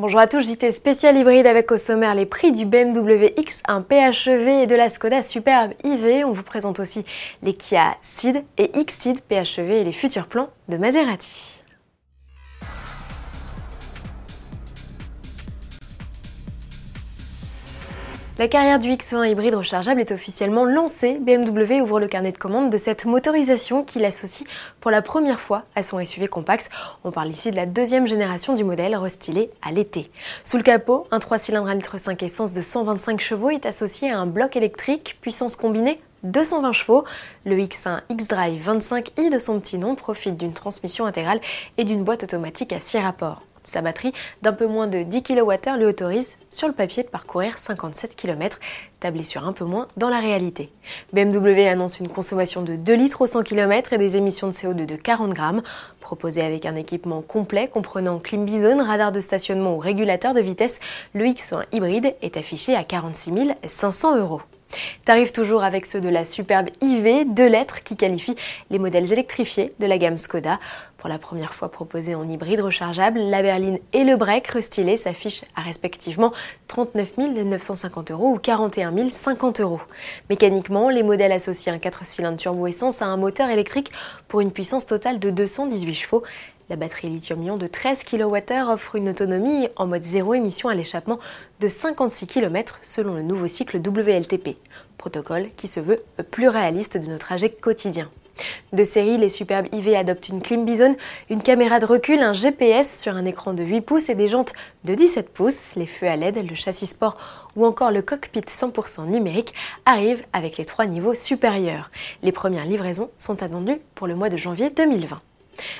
Bonjour à tous, JT spécial hybride avec au sommaire les prix du BMW X1 PHEV et de la Skoda Superbe IV. On vous présente aussi les Kia Ceed et X-Ceed PHEV et les futurs plans de Maserati. La carrière du X1 hybride rechargeable est officiellement lancée. BMW ouvre le carnet de commande de cette motorisation qui l'associe pour la première fois à son SUV compact. On parle ici de la deuxième génération du modèle restylé à l'été. Sous le capot, un 3 cylindres à litre 5 essence de 125 chevaux est associé à un bloc électrique puissance combinée 220 chevaux. Le X1 X-Drive 25i de son petit nom profite d'une transmission intégrale et d'une boîte automatique à 6 rapports. Sa batterie d'un peu moins de 10 kWh lui autorise sur le papier de parcourir 57 km, tablé sur un peu moins dans la réalité. BMW annonce une consommation de 2 litres au 100 km et des émissions de CO2 de 40 grammes, proposé avec un équipement complet comprenant clim bizone, radar de stationnement ou régulateur de vitesse. Le X1 hybride est affiché à 46 500 euros. Tarif toujours avec ceux de la superbe IV, deux lettres qui qualifient les modèles électrifiés de la gamme Skoda. Pour la première fois proposés en hybride rechargeable, la berline et le break restylé s'affichent à respectivement 39 950 euros ou 41 050 euros. Mécaniquement, les modèles associent un 4 cylindres turbo-essence à un moteur électrique pour une puissance totale de 218 chevaux la batterie lithium-ion de 13 kWh offre une autonomie en mode zéro émission à l'échappement de 56 km selon le nouveau cycle WLTP, protocole qui se veut plus réaliste de nos trajets quotidiens. De série, les superbes IV adoptent une clim bison, une caméra de recul, un GPS sur un écran de 8 pouces et des jantes de 17 pouces. Les feux à LED, le châssis sport ou encore le cockpit 100% numérique arrivent avec les trois niveaux supérieurs. Les premières livraisons sont attendues pour le mois de janvier 2020.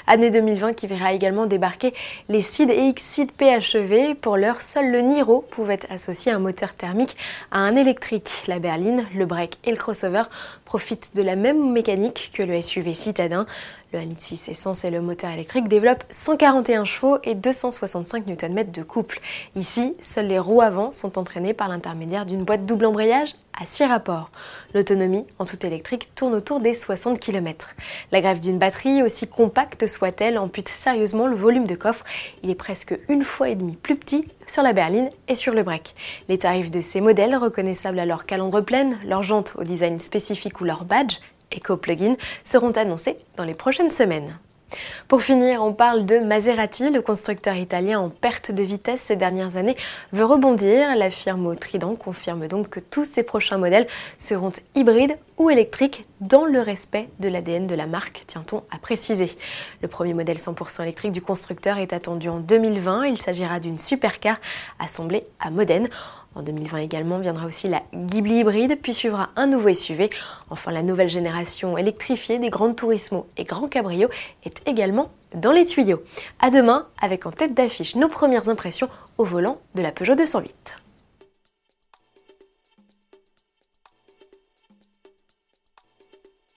Année 2020 qui verra également débarquer les SID et X-SID PHEV. Pour l'heure, seul le Niro pouvait associer un moteur thermique à un électrique. La berline, le break et le crossover profitent de la même mécanique que le SUV citadin. Le 1.6 essence et le moteur électrique développent 141 chevaux et 265 Nm de couple. Ici, seules les roues avant sont entraînées par l'intermédiaire d'une boîte double embrayage à 6 rapports. L'autonomie en tout électrique tourne autour des 60 km. La grève d'une batterie, aussi compacte soit-elle, ampute sérieusement le volume de coffre. Il est presque une fois et demie plus petit sur la berline et sur le break. Les tarifs de ces modèles, reconnaissables à leur calandre pleine, leurs jantes au design spécifique ou leur badge, éco-plugins seront annoncés dans les prochaines semaines. Pour finir, on parle de Maserati. Le constructeur italien en perte de vitesse ces dernières années veut rebondir. La firme Trident confirme donc que tous ses prochains modèles seront hybrides ou électriques dans le respect de l'ADN de la marque, tient-on à préciser. Le premier modèle 100% électrique du constructeur est attendu en 2020. Il s'agira d'une supercar assemblée à Modène. En 2020 également viendra aussi la Ghibli hybride, puis suivra un nouveau SUV. Enfin, la nouvelle génération électrifiée des grandes Turismo et grands cabrios est également dans les tuyaux. À demain avec en tête d'affiche nos premières impressions au volant de la Peugeot 208.